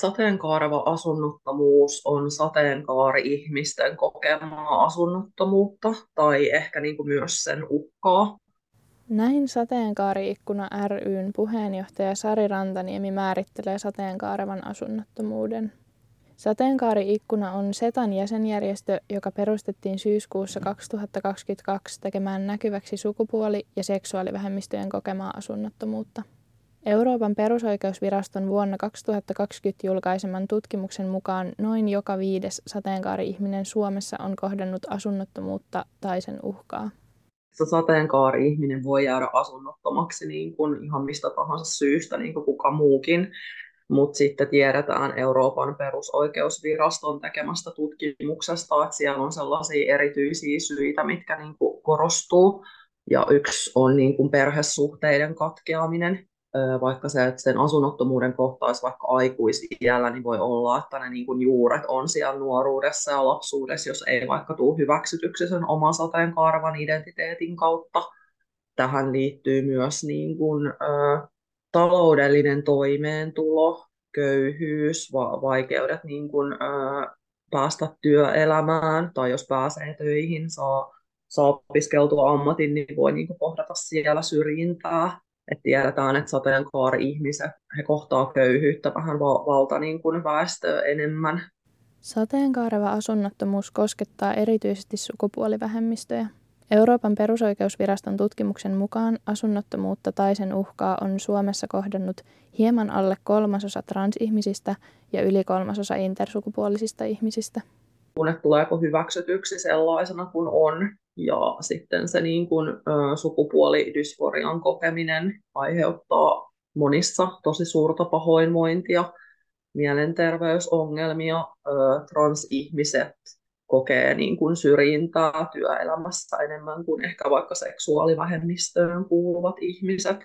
Sateenkaareva asunnottomuus on sateenkaari-ihmisten kokemaa asunnottomuutta tai ehkä niin kuin myös sen uhkaa. Näin Sateenkaari-ikkuna ryn puheenjohtaja Sari Rantaniemi määrittelee sateenkaarevan asunnottomuuden. Sateenkaari-ikkuna on SETAn jäsenjärjestö, joka perustettiin syyskuussa 2022 tekemään näkyväksi sukupuoli- ja seksuaalivähemmistöjen kokemaa asunnottomuutta. Euroopan perusoikeusviraston vuonna 2020 julkaiseman tutkimuksen mukaan noin joka viides sateenkaari-ihminen Suomessa on kohdannut asunnottomuutta tai sen uhkaa. Sateenkaari-ihminen voi jäädä asunnottomaksi niin kuin ihan mistä tahansa syystä, niin kuin kuka muukin. Mutta sitten tiedetään Euroopan perusoikeusviraston tekemästä tutkimuksesta, että siellä on sellaisia erityisiä syitä, mitkä niin kuin korostuu. Ja yksi on niin kuin perhesuhteiden katkeaminen, vaikka se, että sen asunnottomuuden kohtaisi vaikka aikuisiällä, niin voi olla, että ne niin kuin juuret on siellä nuoruudessa ja lapsuudessa, jos ei vaikka tule hyväksytyksi sen oman sateenkaarvan identiteetin kautta. Tähän liittyy myös niin kuin, ö, taloudellinen toimeentulo, köyhyys, va- vaikeudet niin kuin, ö, päästä työelämään tai jos pääsee töihin, saa, saa opiskeltua ammatin, niin voi niin kuin kohdata siellä syrjintää että tiedetään, että sateenkaari-ihmiset, he kohtaa köyhyyttä vähän valta niin kuin väestöä enemmän. Sateenkaareva asunnottomuus koskettaa erityisesti sukupuolivähemmistöjä. Euroopan perusoikeusviraston tutkimuksen mukaan asunnottomuutta tai sen uhkaa on Suomessa kohdannut hieman alle kolmasosa transihmisistä ja yli kolmasosa intersukupuolisista ihmisistä. Kun tuleeko hyväksytyksi sellaisena kuin on, ja sitten se niin kuin, ö, sukupuolidysforian kokeminen aiheuttaa monissa tosi suurta pahoinvointia, mielenterveysongelmia, ö, transihmiset kokee niin kuin syrjintää työelämässä enemmän kuin ehkä vaikka seksuaalivähemmistöön kuuluvat ihmiset.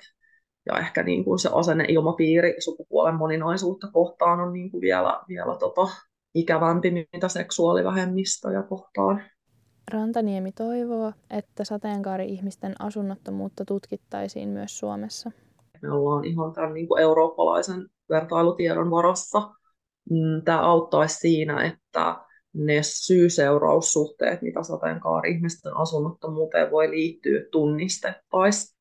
Ja ehkä niin kuin se asenneilmapiiri sukupuolen moninaisuutta kohtaan on niin kuin vielä, vielä tota, ikävämpi, mitä seksuaalivähemmistöjä kohtaan. Rantaniemi toivoo, että sateenkaari-ihmisten asunnottomuutta tutkittaisiin myös Suomessa. Me ollaan ihan tämän niin kuin eurooppalaisen vertailutiedon varassa. Mm, Tämä auttaisi siinä, että ne syy-seuraussuhteet, mitä sateenkaari-ihmisten asunnottomuuteen voi liittyä, tunnistettaisiin.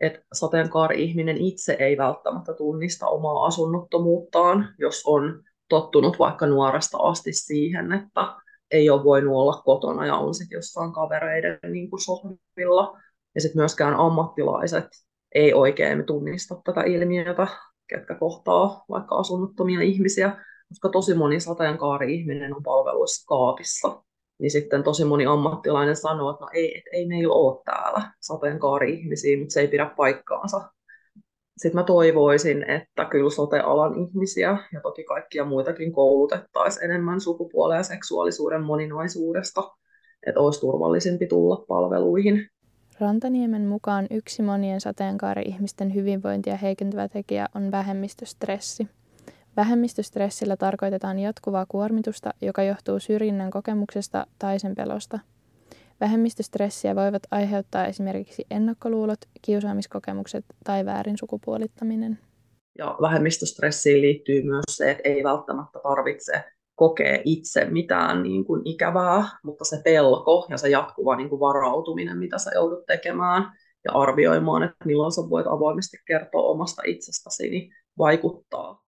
Että sateenkaari-ihminen itse ei välttämättä tunnista omaa asunnottomuuttaan, jos on tottunut vaikka nuoresta asti siihen, että ei ole voinut olla kotona ja on sitten jossain kavereiden niin kuin sohvilla. Ja sitten myöskään ammattilaiset ei oikein tunnista tätä ilmiötä, ketkä kohtaa vaikka asunnottomia ihmisiä, koska tosi moni sateenkaari-ihminen on palveluissa kaapissa. Niin sitten tosi moni ammattilainen sanoo, että no ei, et ei meillä ole täällä sateenkaari-ihmisiä, mutta se ei pidä paikkaansa sitten mä toivoisin, että kyllä sote-alan ihmisiä ja toki kaikkia muitakin koulutettaisiin enemmän sukupuolen ja seksuaalisuuden moninaisuudesta, että olisi turvallisempi tulla palveluihin. Rantaniemen mukaan yksi monien sateenkaari-ihmisten hyvinvointia heikentävä tekijä on vähemmistöstressi. Vähemmistöstressillä tarkoitetaan jatkuvaa kuormitusta, joka johtuu syrjinnän kokemuksesta tai sen pelosta – Vähemmistöstressiä voivat aiheuttaa esimerkiksi ennakkoluulot, kiusaamiskokemukset tai väärin sukupuolittaminen. Ja vähemmistöstressiin liittyy myös se, että ei välttämättä tarvitse kokea itse mitään niin kuin ikävää, mutta se pelko ja se jatkuva niin kuin varautuminen, mitä sä joudut tekemään ja arvioimaan, että milloin sä voit avoimesti kertoa omasta itsestäsi, niin vaikuttaa